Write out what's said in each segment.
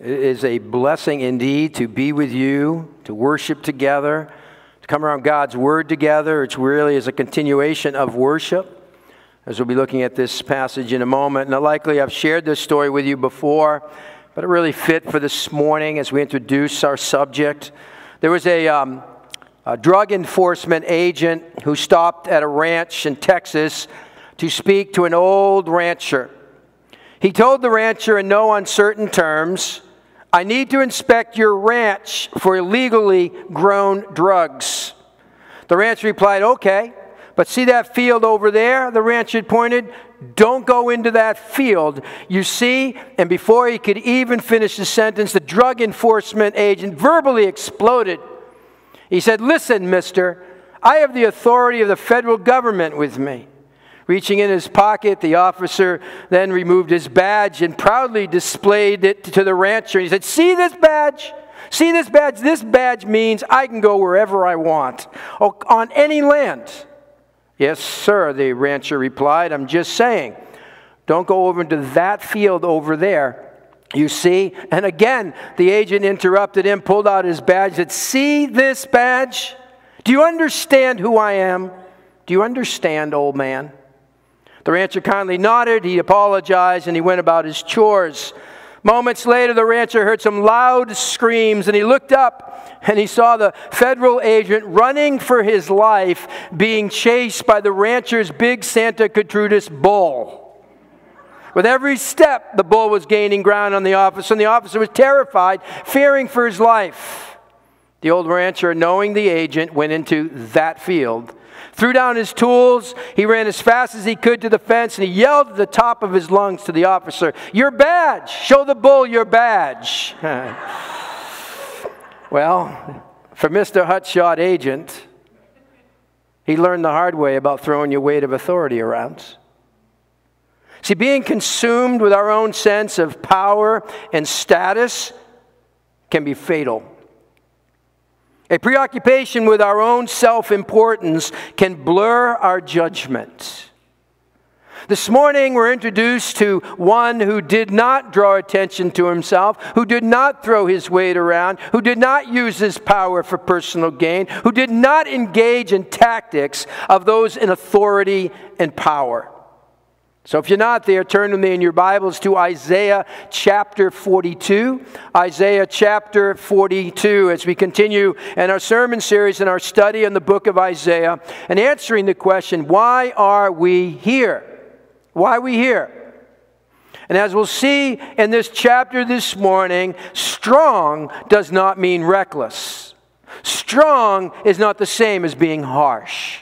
It is a blessing indeed to be with you, to worship together, to come around God's Word together. It's really is a continuation of worship, as we'll be looking at this passage in a moment. Now, likely I've shared this story with you before, but it really fit for this morning as we introduce our subject. There was a, um, a drug enforcement agent who stopped at a ranch in Texas to speak to an old rancher. He told the rancher in no uncertain terms, I need to inspect your ranch for illegally grown drugs. The rancher replied, Okay, but see that field over there? The rancher pointed. Don't go into that field. You see, and before he could even finish the sentence, the drug enforcement agent verbally exploded. He said, Listen, mister, I have the authority of the federal government with me. Reaching in his pocket, the officer then removed his badge and proudly displayed it to the rancher. He said, See this badge? See this badge? This badge means I can go wherever I want, on any land. Yes, sir, the rancher replied. I'm just saying, don't go over into that field over there. You see? And again, the agent interrupted him, pulled out his badge, said, See this badge? Do you understand who I am? Do you understand, old man? The rancher kindly nodded, he apologized, and he went about his chores. Moments later, the rancher heard some loud screams, and he looked up and he saw the federal agent running for his life, being chased by the rancher's big Santa Gertrudis bull. With every step, the bull was gaining ground on the officer, and the officer was terrified, fearing for his life. The old rancher, knowing the agent, went into that field threw down his tools. He ran as fast as he could to the fence and he yelled at the top of his lungs to the officer, Your badge! Show the bull your badge. well, for Mr. Hutshot agent, he learned the hard way about throwing your weight of authority around. See, being consumed with our own sense of power and status can be fatal. A preoccupation with our own self importance can blur our judgment. This morning, we're introduced to one who did not draw attention to himself, who did not throw his weight around, who did not use his power for personal gain, who did not engage in tactics of those in authority and power. So if you're not there, turn with me in your Bibles to Isaiah chapter 42. Isaiah chapter 42, as we continue in our sermon series and our study in the book of Isaiah and answering the question, why are we here? Why are we here? And as we'll see in this chapter this morning, strong does not mean reckless. Strong is not the same as being harsh.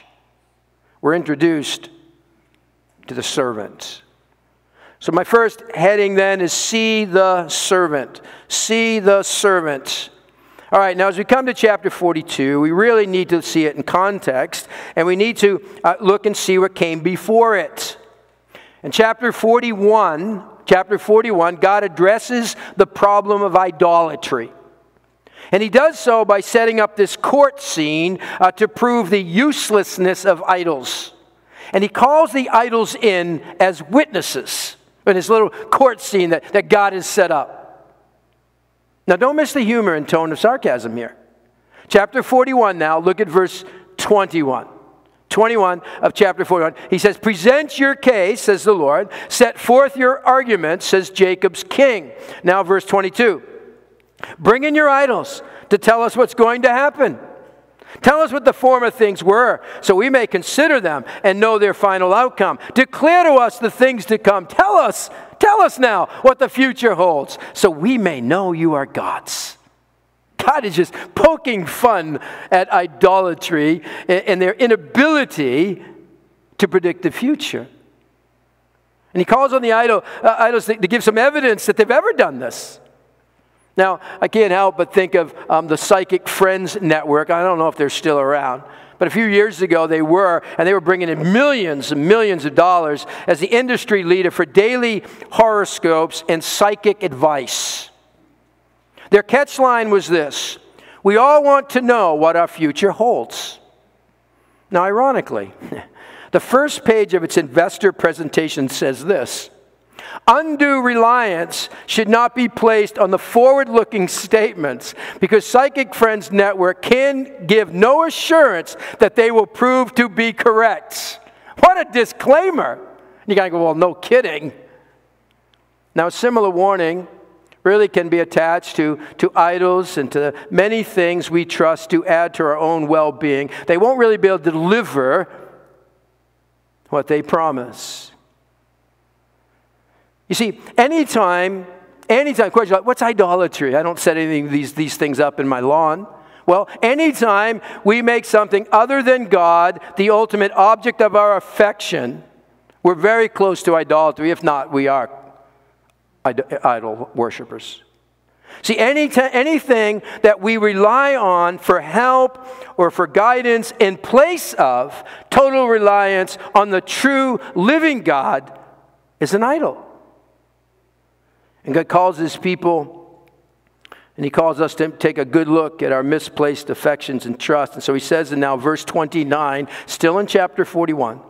We're introduced to the servant. So, my first heading then is See the Servant. See the Servant. All right, now as we come to chapter 42, we really need to see it in context, and we need to uh, look and see what came before it. In chapter 41, chapter 41, God addresses the problem of idolatry. And he does so by setting up this court scene uh, to prove the uselessness of idols. And he calls the idols in as witnesses in his little court scene that, that God has set up. Now, don't miss the humor and tone of sarcasm here. Chapter 41 now, look at verse 21. 21 of chapter 41. He says, Present your case, says the Lord. Set forth your argument, says Jacob's king. Now, verse 22. Bring in your idols to tell us what's going to happen. Tell us what the former things were, so we may consider them and know their final outcome. Declare to us the things to come. Tell us, tell us now what the future holds, so we may know you are God's. God is just poking fun at idolatry and their inability to predict the future. And he calls on the idol, uh, idols to give some evidence that they've ever done this. Now, I can't help but think of um, the Psychic Friends Network. I don't know if they're still around. But a few years ago, they were, and they were bringing in millions and millions of dollars as the industry leader for daily horoscopes and psychic advice. Their catchline was this We all want to know what our future holds. Now, ironically, the first page of its investor presentation says this Undue reliance should not be placed on the forward looking statements because Psychic Friends Network can give no assurance that they will prove to be correct. What a disclaimer! You gotta go, well, no kidding. Now, a similar warning really can be attached to, to idols and to many things we trust to add to our own well being. They won't really be able to deliver what they promise. You see, anytime, anytime, question like, what's idolatry? I don't set anything these, these things up in my lawn. Well, anytime we make something other than God the ultimate object of our affection, we're very close to idolatry. If not, we are idol worshippers. See, any t- anything that we rely on for help or for guidance in place of total reliance on the true living God is an idol. And God calls his people and he calls us to take a good look at our misplaced affections and trust. And so he says in now verse 29, still in chapter 41.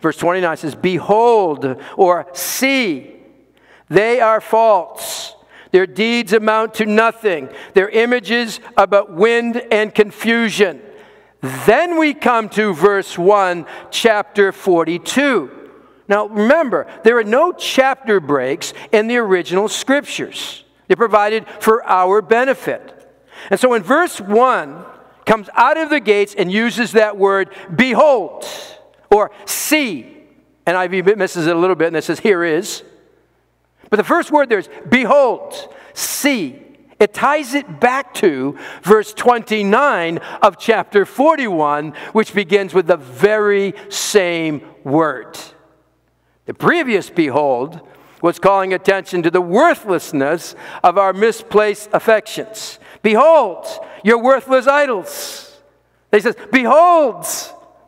Verse 29 says, Behold, or see, they are false. Their deeds amount to nothing. Their images about wind and confusion. Then we come to verse 1, chapter 42. Now remember, there are no chapter breaks in the original scriptures. They're provided for our benefit. And so in verse 1 comes out of the gates and uses that word, behold, or see, and I misses it a little bit and it says, here is. But the first word there is behold, see. It ties it back to verse 29 of chapter 41, which begins with the very same word. The previous behold was calling attention to the worthlessness of our misplaced affections. Behold, your worthless idols. They says, Behold,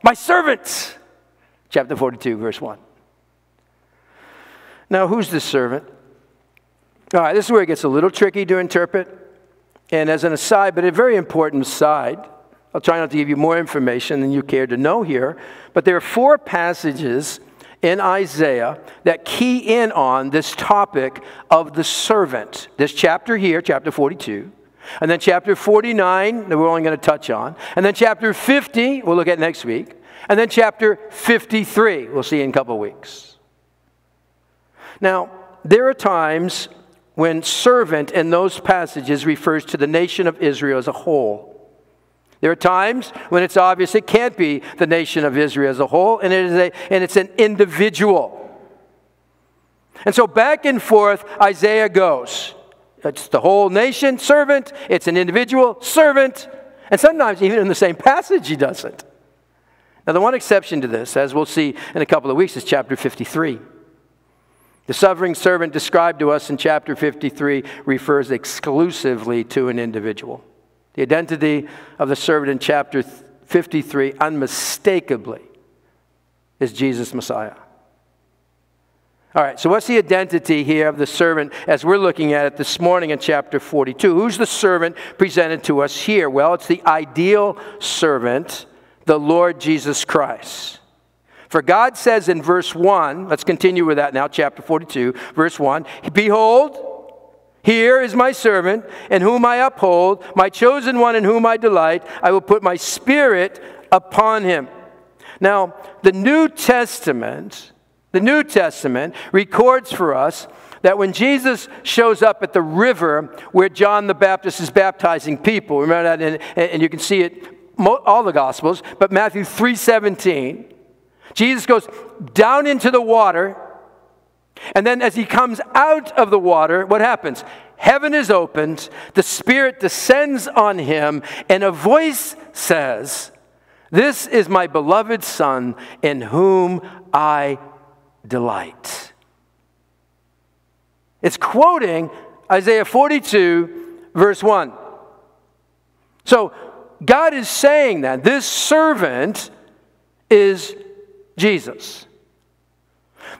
my servant. Chapter 42, verse 1. Now, who's the servant? All right, this is where it gets a little tricky to interpret. And as an aside, but a very important aside, I'll try not to give you more information than you care to know here, but there are four passages in Isaiah that key in on this topic of the servant. This chapter here, chapter 42, and then chapter 49 that we're only going to touch on, and then chapter 50 we'll look at next week, and then chapter 53 we'll see in a couple weeks. Now, there are times when servant in those passages refers to the nation of Israel as a whole. There are times when it's obvious it can't be the nation of Israel as a whole, and, it is a, and it's an individual. And so back and forth, Isaiah goes. It's the whole nation, servant. It's an individual, servant. And sometimes, even in the same passage, he doesn't. Now, the one exception to this, as we'll see in a couple of weeks, is chapter 53. The suffering servant described to us in chapter 53 refers exclusively to an individual. The identity of the servant in chapter 53 unmistakably is Jesus Messiah. All right, so what's the identity here of the servant as we're looking at it this morning in chapter 42? Who's the servant presented to us here? Well, it's the ideal servant, the Lord Jesus Christ. For God says in verse 1, let's continue with that now, chapter 42, verse 1 Behold, here is my servant, in whom I uphold, my chosen one in whom I delight. I will put my spirit upon him. Now, the New Testament, the New Testament records for us that when Jesus shows up at the river where John the Baptist is baptizing people, remember that, and, and you can see it all the Gospels, but Matthew 3:17, Jesus goes down into the water and then as he comes out of the water, what happens? Heaven is opened, the Spirit descends on him, and a voice says, This is my beloved Son in whom I delight. It's quoting Isaiah 42, verse 1. So God is saying that this servant is Jesus.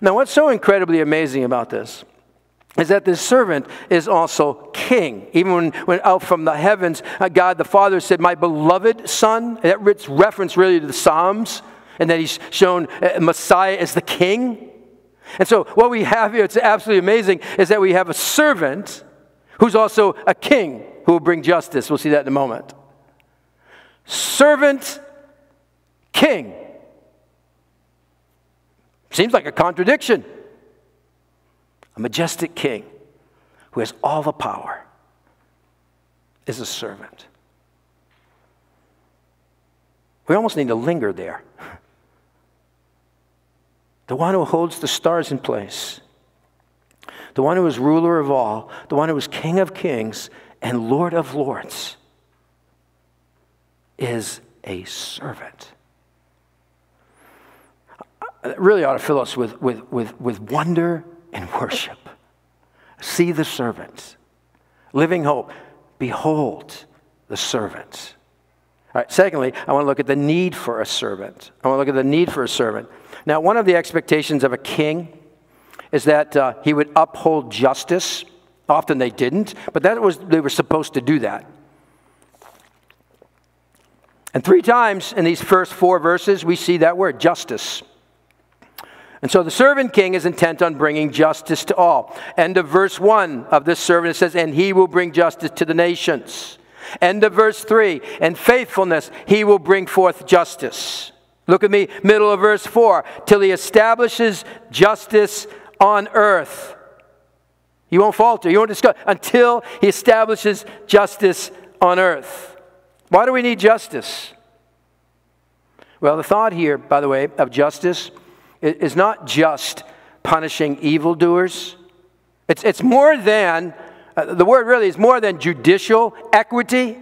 Now, what's so incredibly amazing about this is that this servant is also king. Even when, when out from the heavens, uh, God the Father said, My beloved Son, that's reference really to the Psalms, and that he's shown uh, Messiah as the king. And so, what we have here, it's absolutely amazing, is that we have a servant who's also a king who will bring justice. We'll see that in a moment. Servant, king. Seems like a contradiction. A majestic king who has all the power is a servant. We almost need to linger there. The one who holds the stars in place, the one who is ruler of all, the one who is King of kings and Lord of lords, is a servant. Really ought to fill us with, with, with, with wonder and worship. See the servant. Living hope. Behold the servant. All right, secondly, I want to look at the need for a servant. I want to look at the need for a servant. Now, one of the expectations of a king is that uh, he would uphold justice. Often they didn't, but that was they were supposed to do that. And three times in these first four verses, we see that word, justice. And so the servant king is intent on bringing justice to all. End of verse 1 of this servant, it says, And he will bring justice to the nations. End of verse 3 And faithfulness, he will bring forth justice. Look at me, middle of verse 4 till he establishes justice on earth. You won't falter, you won't discuss until he establishes justice on earth. Why do we need justice? Well, the thought here, by the way, of justice is not just punishing evildoers. It's, it's more than uh, the word really is more than judicial equity.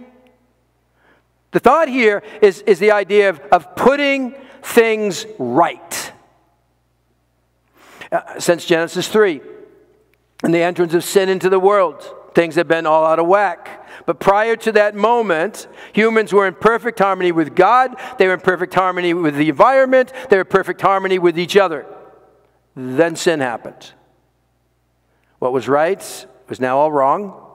The thought here is, is the idea of, of putting things right. Uh, since Genesis 3 and the entrance of sin into the world, things have been all out of whack. But prior to that moment, humans were in perfect harmony with God, they were in perfect harmony with the environment, they were in perfect harmony with each other. Then sin happened. What was right was now all wrong.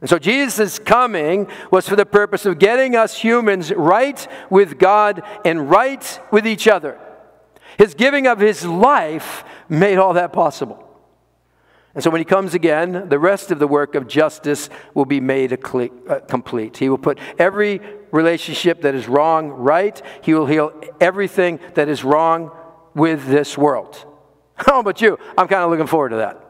And so Jesus' coming was for the purpose of getting us humans right with God and right with each other. His giving of his life made all that possible. And so when he comes again, the rest of the work of justice will be made uh, complete. He will put every relationship that is wrong right. He will heal everything that is wrong with this world. How about you? I'm kind of looking forward to that.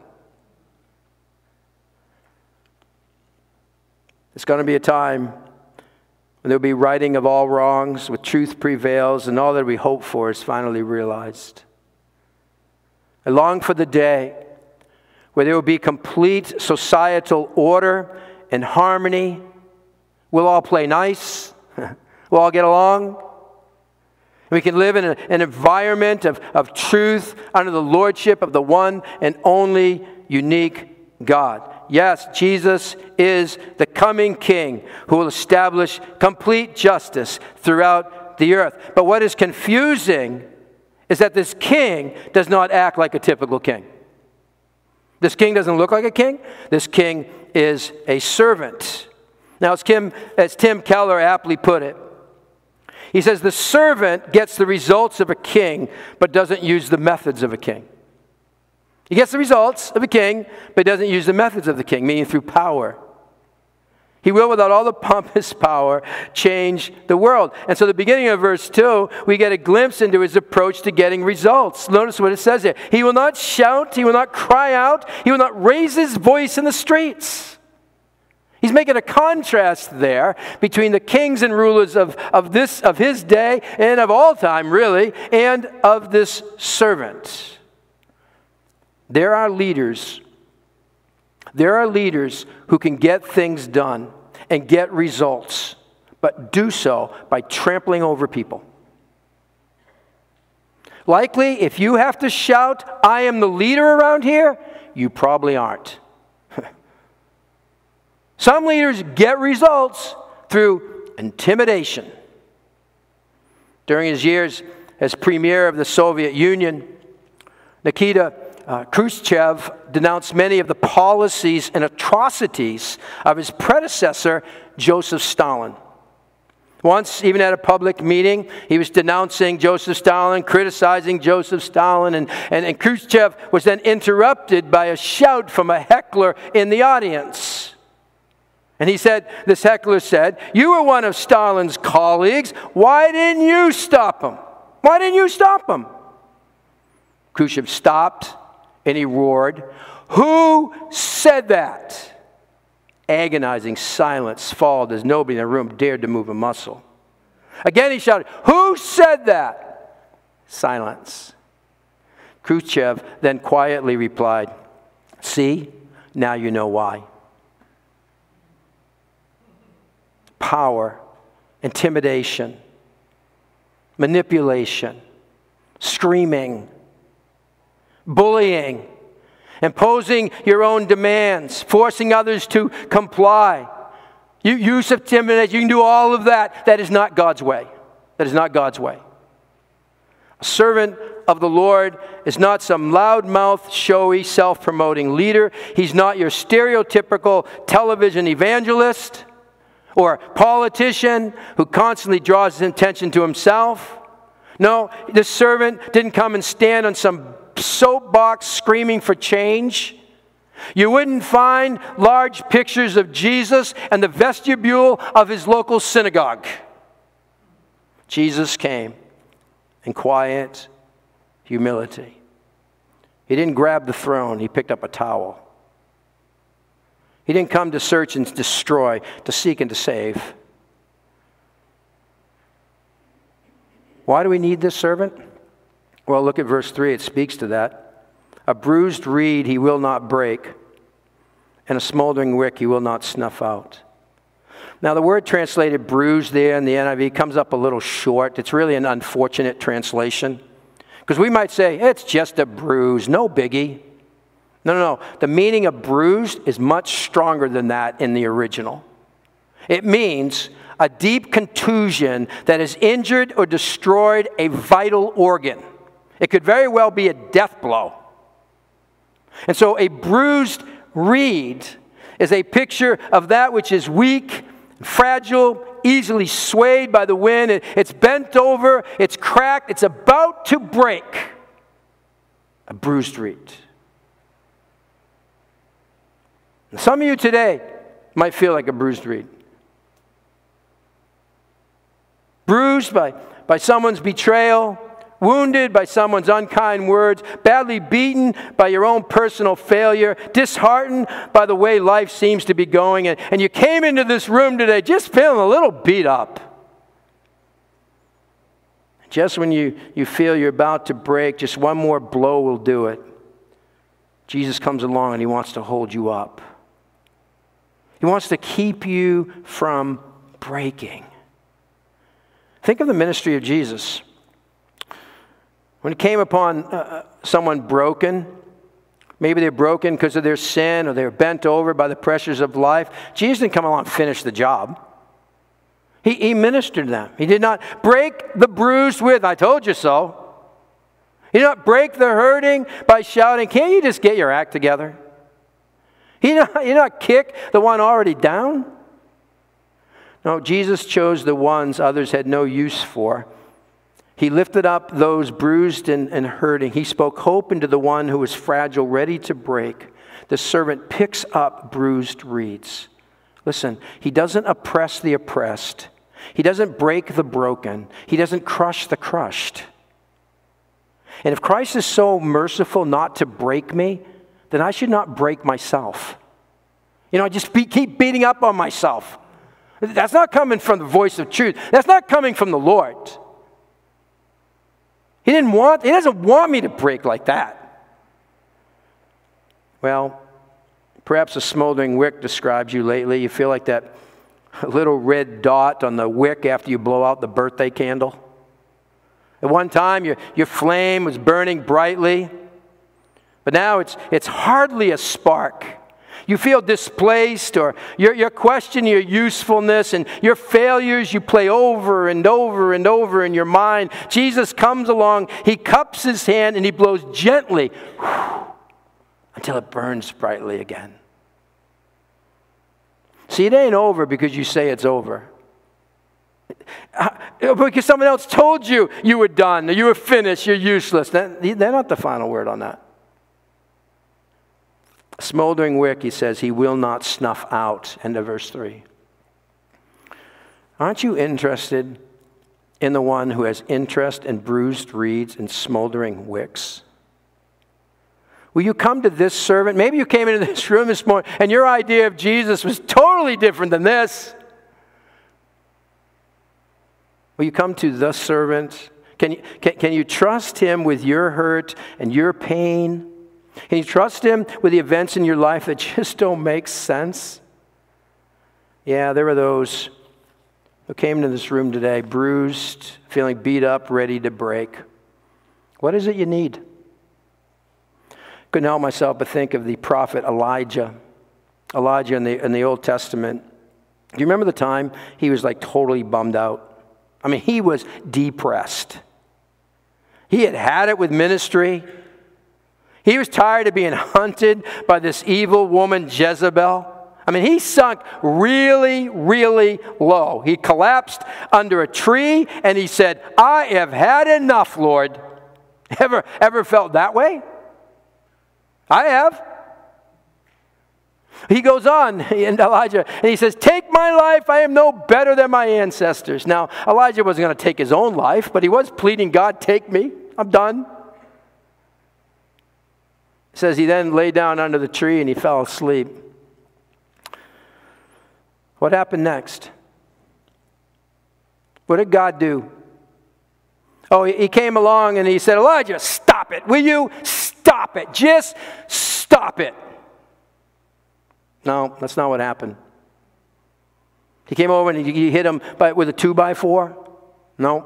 It's going to be a time when there'll be righting of all wrongs, with truth prevails, and all that we hope for is finally realized. I long for the day where there will be complete societal order and harmony. We'll all play nice, we'll all get along. We can live in an environment of, of truth under the lordship of the one and only unique God. Yes, Jesus is the coming king who will establish complete justice throughout the earth. But what is confusing is that this king does not act like a typical king. This king doesn't look like a king. This king is a servant. Now, as, Kim, as Tim Keller aptly put it, he says the servant gets the results of a king, but doesn't use the methods of a king. He gets the results of a king, but doesn't use the methods of the king, meaning through power. He will, without all the pompous power, change the world. And so, the beginning of verse 2, we get a glimpse into his approach to getting results. Notice what it says here. He will not shout, he will not cry out, he will not raise his voice in the streets. He's making a contrast there between the kings and rulers of, of, this, of his day and of all time, really, and of this servant. There are leaders. There are leaders who can get things done and get results, but do so by trampling over people. Likely, if you have to shout, I am the leader around here, you probably aren't. Some leaders get results through intimidation. During his years as premier of the Soviet Union, Nikita uh, Khrushchev denounced many of the policies and atrocities of his predecessor, Joseph Stalin. Once, even at a public meeting, he was denouncing Joseph Stalin, criticizing Joseph Stalin, and, and, and Khrushchev was then interrupted by a shout from a heckler in the audience. And he said, This heckler said, You were one of Stalin's colleagues. Why didn't you stop him? Why didn't you stop him? Khrushchev stopped and he roared, Who said that? Agonizing silence followed as nobody in the room dared to move a muscle. Again he shouted, Who said that? Silence. Khrushchev then quietly replied, See, now you know why. Power, intimidation, manipulation, screaming, bullying, imposing your own demands, forcing others to comply. You use of timidity, you can do all of that. That is not God's way. That is not God's way. A servant of the Lord is not some loudmouth, showy, self promoting leader. He's not your stereotypical television evangelist or politician who constantly draws his attention to himself. No, the servant didn't come and stand on some soapbox screaming for change. You wouldn't find large pictures of Jesus and the vestibule of his local synagogue. Jesus came in quiet humility. He didn't grab the throne, he picked up a towel. He didn't come to search and destroy, to seek and to save. Why do we need this servant? Well, look at verse 3, it speaks to that. A bruised reed he will not break, and a smoldering wick he will not snuff out. Now, the word translated bruised there in the NIV comes up a little short. It's really an unfortunate translation. Because we might say, it's just a bruise, no biggie. No, no, no. The meaning of bruised is much stronger than that in the original. It means a deep contusion that has injured or destroyed a vital organ. It could very well be a death blow. And so a bruised reed is a picture of that which is weak, fragile, easily swayed by the wind. It's bent over, it's cracked, it's about to break. A bruised reed. Some of you today might feel like a bruised reed. Bruised by, by someone's betrayal, wounded by someone's unkind words, badly beaten by your own personal failure, disheartened by the way life seems to be going, and, and you came into this room today just feeling a little beat up. Just when you, you feel you're about to break, just one more blow will do it. Jesus comes along and he wants to hold you up. He wants to keep you from breaking. Think of the ministry of Jesus. When it came upon uh, uh, someone broken, maybe they're broken because of their sin or they're bent over by the pressures of life, Jesus didn't come along and finish the job. He, he ministered them. He did not break the bruised with, I told you so. He did not break the hurting by shouting, Can't you just get your act together? He did not, he did not kick the one already down. No, Jesus chose the ones others had no use for he lifted up those bruised and, and hurting. He spoke hope into the one who was fragile, ready to break. The servant picks up bruised reeds. Listen, he doesn't oppress the oppressed, he doesn't break the broken, he doesn't crush the crushed. And if Christ is so merciful not to break me, then I should not break myself. You know, I just be, keep beating up on myself. That's not coming from the voice of truth. That's not coming from the Lord. He didn't want, he doesn't want me to break like that. Well, perhaps a smoldering wick describes you lately. You feel like that little red dot on the wick after you blow out the birthday candle. At one time, your, your flame was burning brightly, but now it's, it's hardly a spark you feel displaced or you're, you're questioning your usefulness and your failures you play over and over and over in your mind, Jesus comes along, he cups his hand and he blows gently until it burns brightly again. See, it ain't over because you say it's over. Because someone else told you you were done, you were finished, you're useless. They're not the final word on that. Smoldering wick, he says, he will not snuff out. End of verse 3. Aren't you interested in the one who has interest in bruised reeds and smoldering wicks? Will you come to this servant? Maybe you came into this room this morning and your idea of Jesus was totally different than this. Will you come to the servant? Can you, can, can you trust him with your hurt and your pain? Can you trust him with the events in your life that just don't make sense? Yeah, there were those who came into this room today bruised, feeling beat up, ready to break. What is it you need? Couldn't help myself but think of the prophet Elijah. Elijah in the, in the Old Testament. Do you remember the time he was like totally bummed out? I mean, he was depressed. He had had it with ministry. He was tired of being hunted by this evil woman, Jezebel. I mean, he sunk really, really low. He collapsed under a tree and he said, I have had enough, Lord. Ever, ever felt that way? I have. He goes on in Elijah and he says, Take my life, I am no better than my ancestors. Now, Elijah wasn't going to take his own life, but he was pleading, God, take me. I'm done. It says he then lay down under the tree and he fell asleep. What happened next? What did God do? Oh, he came along and he said, Elijah, stop it. Will you stop it? Just stop it. No, that's not what happened. He came over and he hit him with a two by four? No.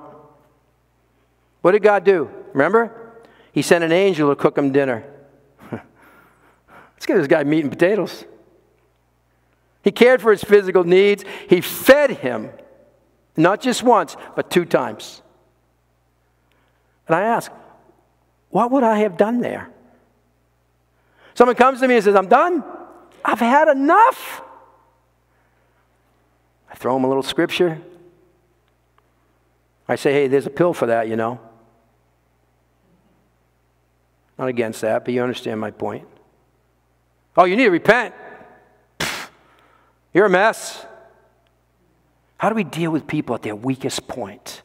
What did God do? Remember? He sent an angel to cook him dinner. Let's get this guy meat and potatoes. He cared for his physical needs. He fed him, not just once, but two times. And I ask, what would I have done there? Someone comes to me and says, I'm done. I've had enough. I throw him a little scripture. I say, hey, there's a pill for that, you know. Not against that, but you understand my point. Oh, you need to repent. You're a mess. How do we deal with people at their weakest point?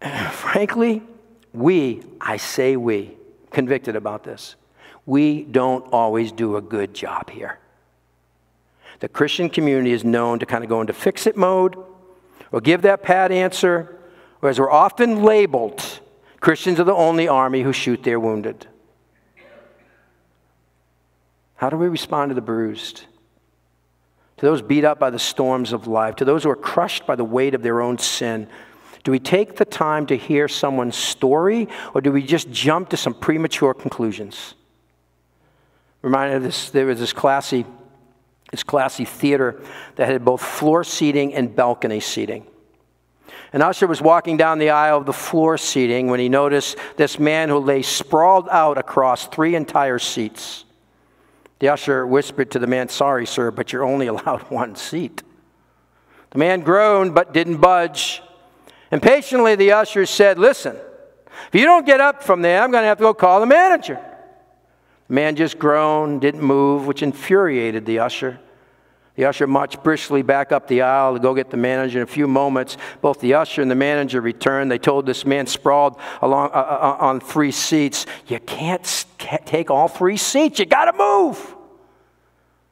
Frankly, we, I say we, convicted about this, we don't always do a good job here. The Christian community is known to kind of go into fix it mode or give that pat answer, whereas we're often labeled Christians are the only army who shoot their wounded. How do we respond to the bruised? To those beat up by the storms of life, to those who are crushed by the weight of their own sin? Do we take the time to hear someone's story, or do we just jump to some premature conclusions? Reminded of this, there was this classy, this classy theater that had both floor seating and balcony seating. An usher was walking down the aisle of the floor seating when he noticed this man who lay sprawled out across three entire seats. The usher whispered to the man, Sorry, sir, but you're only allowed one seat. The man groaned but didn't budge. Impatiently, the usher said, Listen, if you don't get up from there, I'm going to have to go call the manager. The man just groaned, didn't move, which infuriated the usher. The usher marched briskly back up the aisle to go get the manager. In a few moments, both the usher and the manager returned. They told this man sprawled along uh, uh, uh on three seats, "You can't take all three seats. You got to move."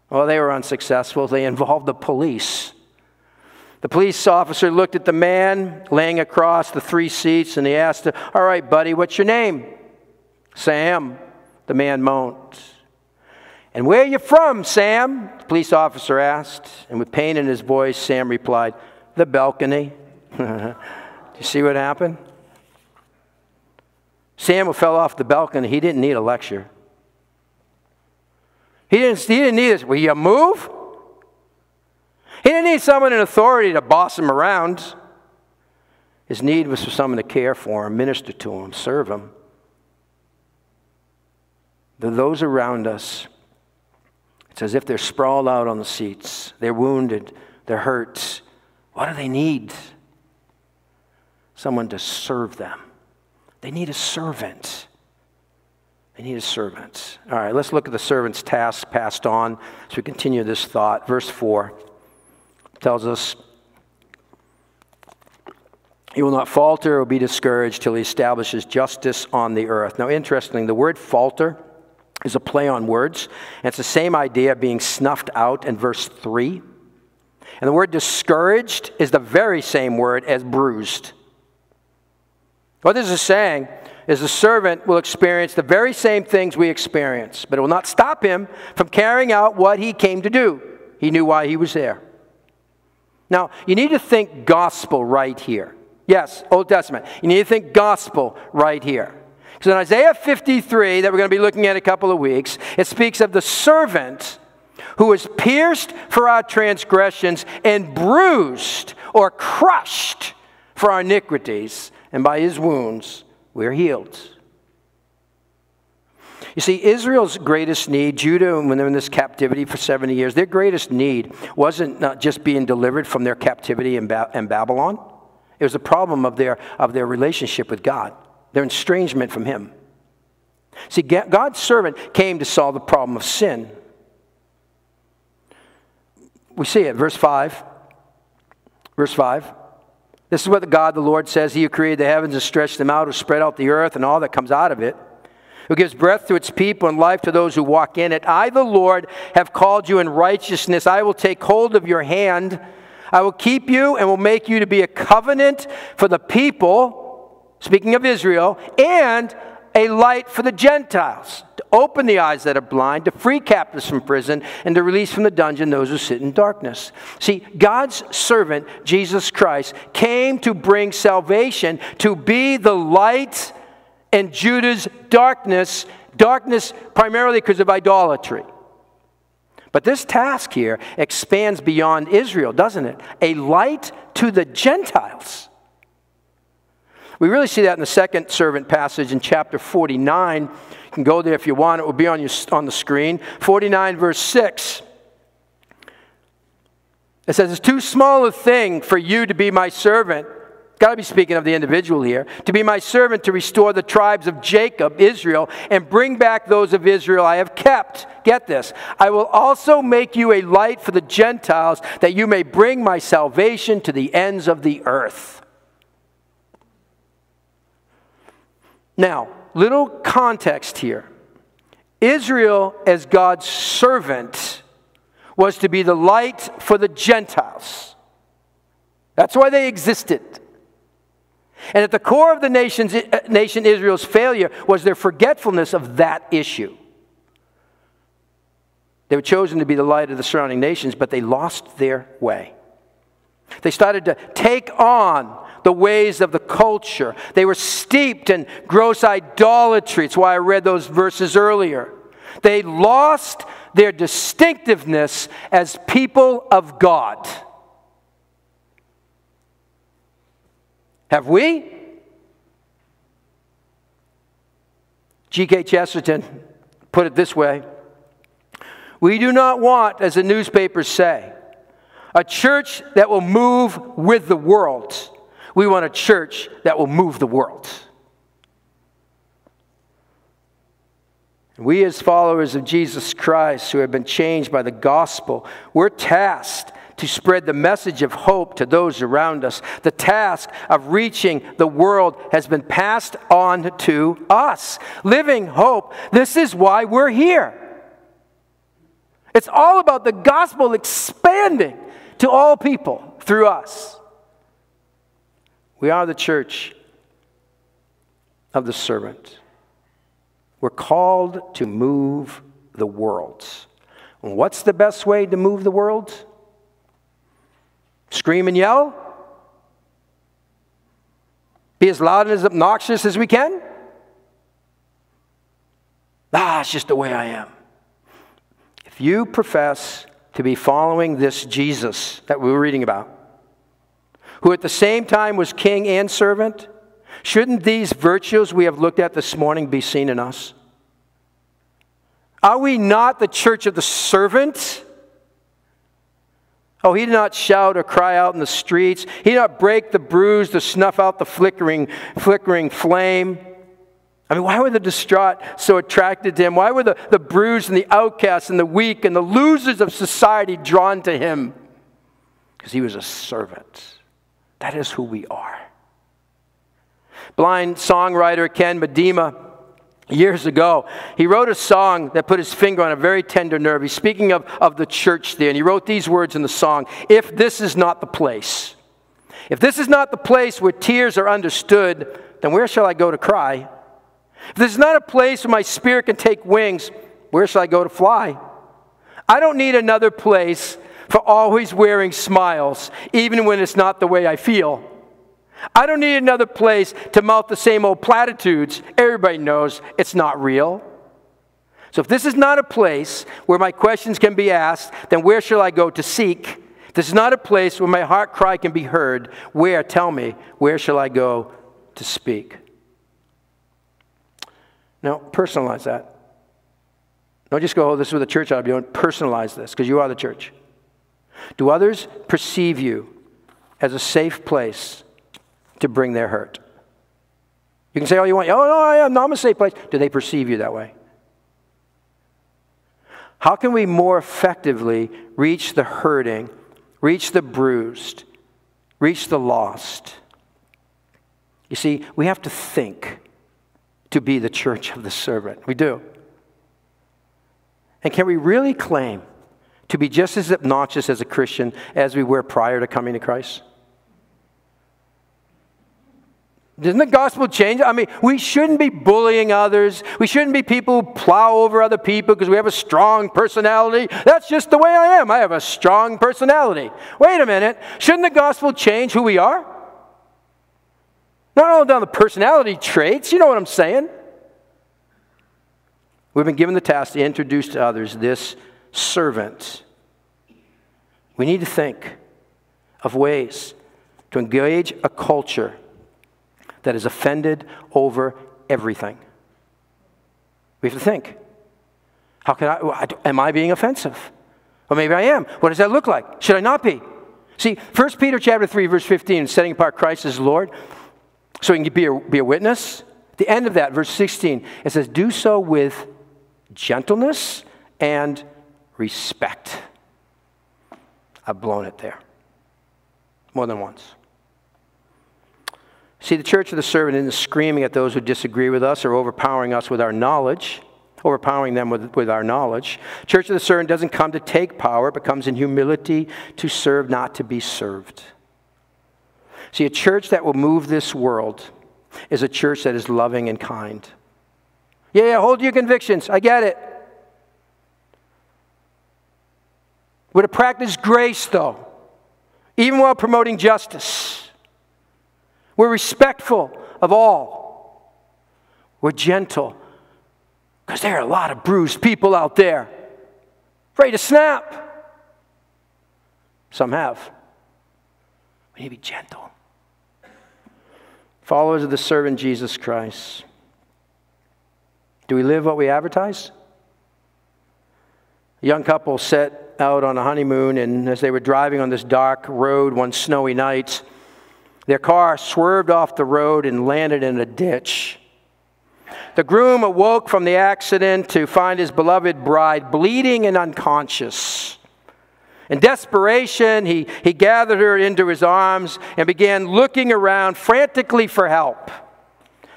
Well, they were unsuccessful. They involved the police. The police officer looked at the man laying across the three seats and he asked All right, buddy, what's your name? Sam. The man moaned. And where are you from, Sam? The police officer asked. And with pain in his voice, Sam replied, The balcony. Do you see what happened? Sam fell off the balcony. He didn't need a lecture. He didn't, he didn't need this. Will you move? He didn't need someone in authority to boss him around. His need was for someone to care for him, minister to him, serve him. those around us it's as if they're sprawled out on the seats. They're wounded. They're hurt. What do they need? Someone to serve them. They need a servant. They need a servant. All right, let's look at the servant's task passed on as we continue this thought. Verse 4 tells us he will not falter or be discouraged till he establishes justice on the earth. Now, interestingly, the word falter is a play on words, and it's the same idea of being snuffed out in verse 3. And the word discouraged is the very same word as bruised. What this is saying is the servant will experience the very same things we experience, but it will not stop him from carrying out what he came to do. He knew why he was there. Now, you need to think gospel right here. Yes, Old Testament. You need to think gospel right here. So in Isaiah 53, that we're going to be looking at a couple of weeks, it speaks of the servant who was pierced for our transgressions and bruised or crushed for our iniquities, and by his wounds we're healed. You see, Israel's greatest need, Judah, when they're in this captivity for 70 years, their greatest need wasn't not just being delivered from their captivity in, ba- in Babylon. It was a problem of their, of their relationship with God, their estrangement from Him. See, God's servant came to solve the problem of sin. We see it, verse 5. Verse 5. This is what the God, the Lord, says He who created the heavens and stretched them out, who spread out the earth and all that comes out of it, who gives breath to its people and life to those who walk in it. I, the Lord, have called you in righteousness. I will take hold of your hand. I will keep you and will make you to be a covenant for the people, speaking of Israel, and a light for the Gentiles, to open the eyes that are blind, to free captives from prison, and to release from the dungeon those who sit in darkness. See, God's servant, Jesus Christ, came to bring salvation, to be the light in Judah's darkness, darkness primarily because of idolatry. But this task here expands beyond Israel, doesn't it? A light to the Gentiles. We really see that in the second servant passage in chapter 49. You can go there if you want, it will be on, your, on the screen. 49, verse 6. It says, It's too small a thing for you to be my servant. Got to be speaking of the individual here. To be my servant to restore the tribes of Jacob, Israel, and bring back those of Israel I have kept. Get this. I will also make you a light for the Gentiles, that you may bring my salvation to the ends of the earth. Now, little context here. Israel, as God's servant, was to be the light for the Gentiles. That's why they existed. And at the core of the nation's, uh, nation Israel's failure was their forgetfulness of that issue. They were chosen to be the light of the surrounding nations, but they lost their way. They started to take on the ways of the culture. They were steeped in gross idolatry. It's why I read those verses earlier. They lost their distinctiveness as people of God. Have we? G.K. Chesterton put it this way We do not want, as the newspapers say, a church that will move with the world we want a church that will move the world. We, as followers of Jesus Christ, who have been changed by the gospel, we're tasked to spread the message of hope to those around us. The task of reaching the world has been passed on to us. Living hope, this is why we're here. It's all about the gospel expanding to all people through us. We are the church of the servant. We're called to move the world. And what's the best way to move the world? Scream and yell? Be as loud and as obnoxious as we can? Ah, it's just the way I am. If you profess to be following this Jesus that we were reading about, who at the same time was king and servant, shouldn't these virtues we have looked at this morning be seen in us? Are we not the church of the servant? Oh, he did not shout or cry out in the streets. He did not break the bruise to snuff out the flickering, flickering flame. I mean, why were the distraught so attracted to him? Why were the, the bruised and the outcasts and the weak and the losers of society drawn to him? Because he was a servant. That is who we are. Blind songwriter Ken Medema years ago, he wrote a song that put his finger on a very tender nerve. He's speaking of, of the church there, and he wrote these words in the song If this is not the place, if this is not the place where tears are understood, then where shall I go to cry? If this is not a place where my spirit can take wings, where shall I go to fly? I don't need another place for always wearing smiles, even when it's not the way I feel. I don't need another place to mouth the same old platitudes. Everybody knows it's not real. So, if this is not a place where my questions can be asked, then where shall I go to seek? This is not a place where my heart cry can be heard, where, tell me, where shall I go to speak? Now, personalize that. Don't just go, oh, this is what the church ought to be doing. Personalize this, because you are the church. Do others perceive you as a safe place to bring their hurt. You can say all you want, oh, no, I am, no, I'm a safe place. Do they perceive you that way? How can we more effectively reach the hurting, reach the bruised, reach the lost? You see, we have to think to be the church of the servant. We do. And can we really claim to be just as obnoxious as a Christian as we were prior to coming to Christ? Doesn't the gospel change? I mean, we shouldn't be bullying others. We shouldn't be people who plow over other people because we have a strong personality. That's just the way I am. I have a strong personality. Wait a minute. Shouldn't the gospel change who we are? Not all down the personality traits. You know what I'm saying? We've been given the task to introduce to others this servant. We need to think of ways to engage a culture that is offended over everything. We have to think. How can I, am I being offensive? Or maybe I am. What does that look like? Should I not be? See, 1 Peter chapter 3, verse 15, setting apart Christ as Lord, so he can be a, be a witness. The end of that, verse 16, it says, Do so with gentleness and respect. I've blown it there more than once. See, the church of the servant isn't screaming at those who disagree with us or overpowering us with our knowledge, overpowering them with, with our knowledge. Church of the servant doesn't come to take power, but comes in humility to serve, not to be served. See, a church that will move this world is a church that is loving and kind. Yeah, yeah, hold your convictions. I get it. We're to practice grace, though, even while promoting justice. We're respectful of all. We're gentle. Because there are a lot of bruised people out there, afraid to snap. Some have. We need to be gentle. Followers of the servant Jesus Christ. Do we live what we advertise? A young couple set out on a honeymoon, and as they were driving on this dark road one snowy night, their car swerved off the road and landed in a ditch. The groom awoke from the accident to find his beloved bride bleeding and unconscious. In desperation, he, he gathered her into his arms and began looking around frantically for help.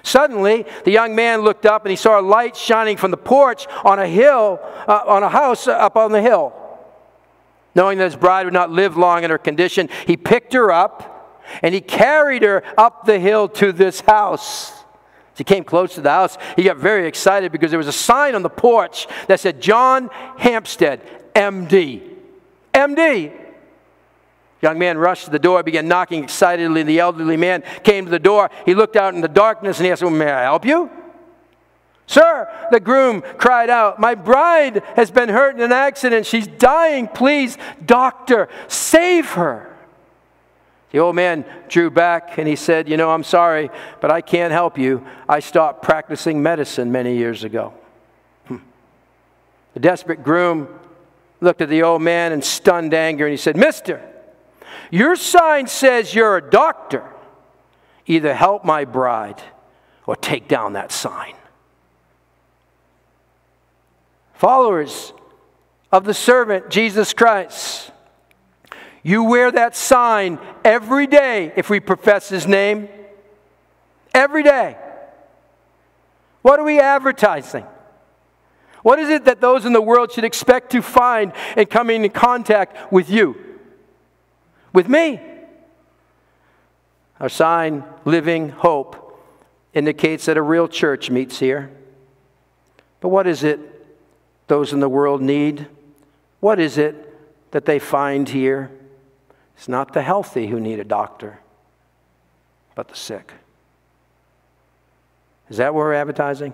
Suddenly, the young man looked up and he saw a light shining from the porch on a hill, uh, on a house up on the hill. Knowing that his bride would not live long in her condition, he picked her up and he carried her up the hill to this house. As he came close to the house, he got very excited because there was a sign on the porch that said, John Hampstead, MD. MD. Young man rushed to the door, began knocking excitedly. The elderly man came to the door. He looked out in the darkness and he asked, well, May I help you? Sir, the groom cried out, My bride has been hurt in an accident. She's dying. Please, doctor, save her. The old man drew back and he said, You know, I'm sorry, but I can't help you. I stopped practicing medicine many years ago. Hmm. The desperate groom looked at the old man in stunned anger and he said, Mister, your sign says you're a doctor. Either help my bride or take down that sign. Followers of the servant Jesus Christ, you wear that sign every day if we profess his name. Every day. What are we advertising? What is it that those in the world should expect to find in coming in contact with you? With me? Our sign, Living Hope, indicates that a real church meets here. But what is it those in the world need? What is it that they find here? It's not the healthy who need a doctor, but the sick. Is that what we're advertising?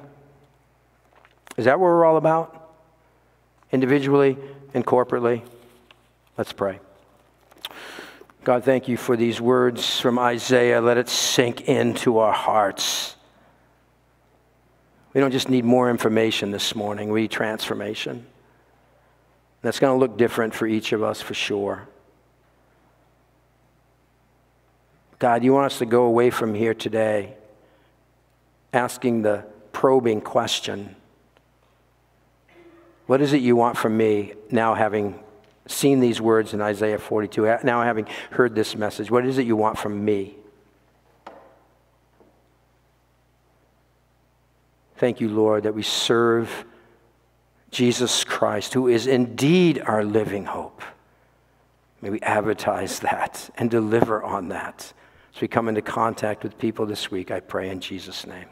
Is that what we're all about? Individually and corporately? Let's pray. God, thank you for these words from Isaiah. Let it sink into our hearts. We don't just need more information this morning, we need transformation. That's going to look different for each of us for sure. God, you want us to go away from here today asking the probing question What is it you want from me now having seen these words in Isaiah 42, now having heard this message? What is it you want from me? Thank you, Lord, that we serve Jesus Christ, who is indeed our living hope. May we advertise that and deliver on that as we come into contact with people this week, I pray in Jesus' name.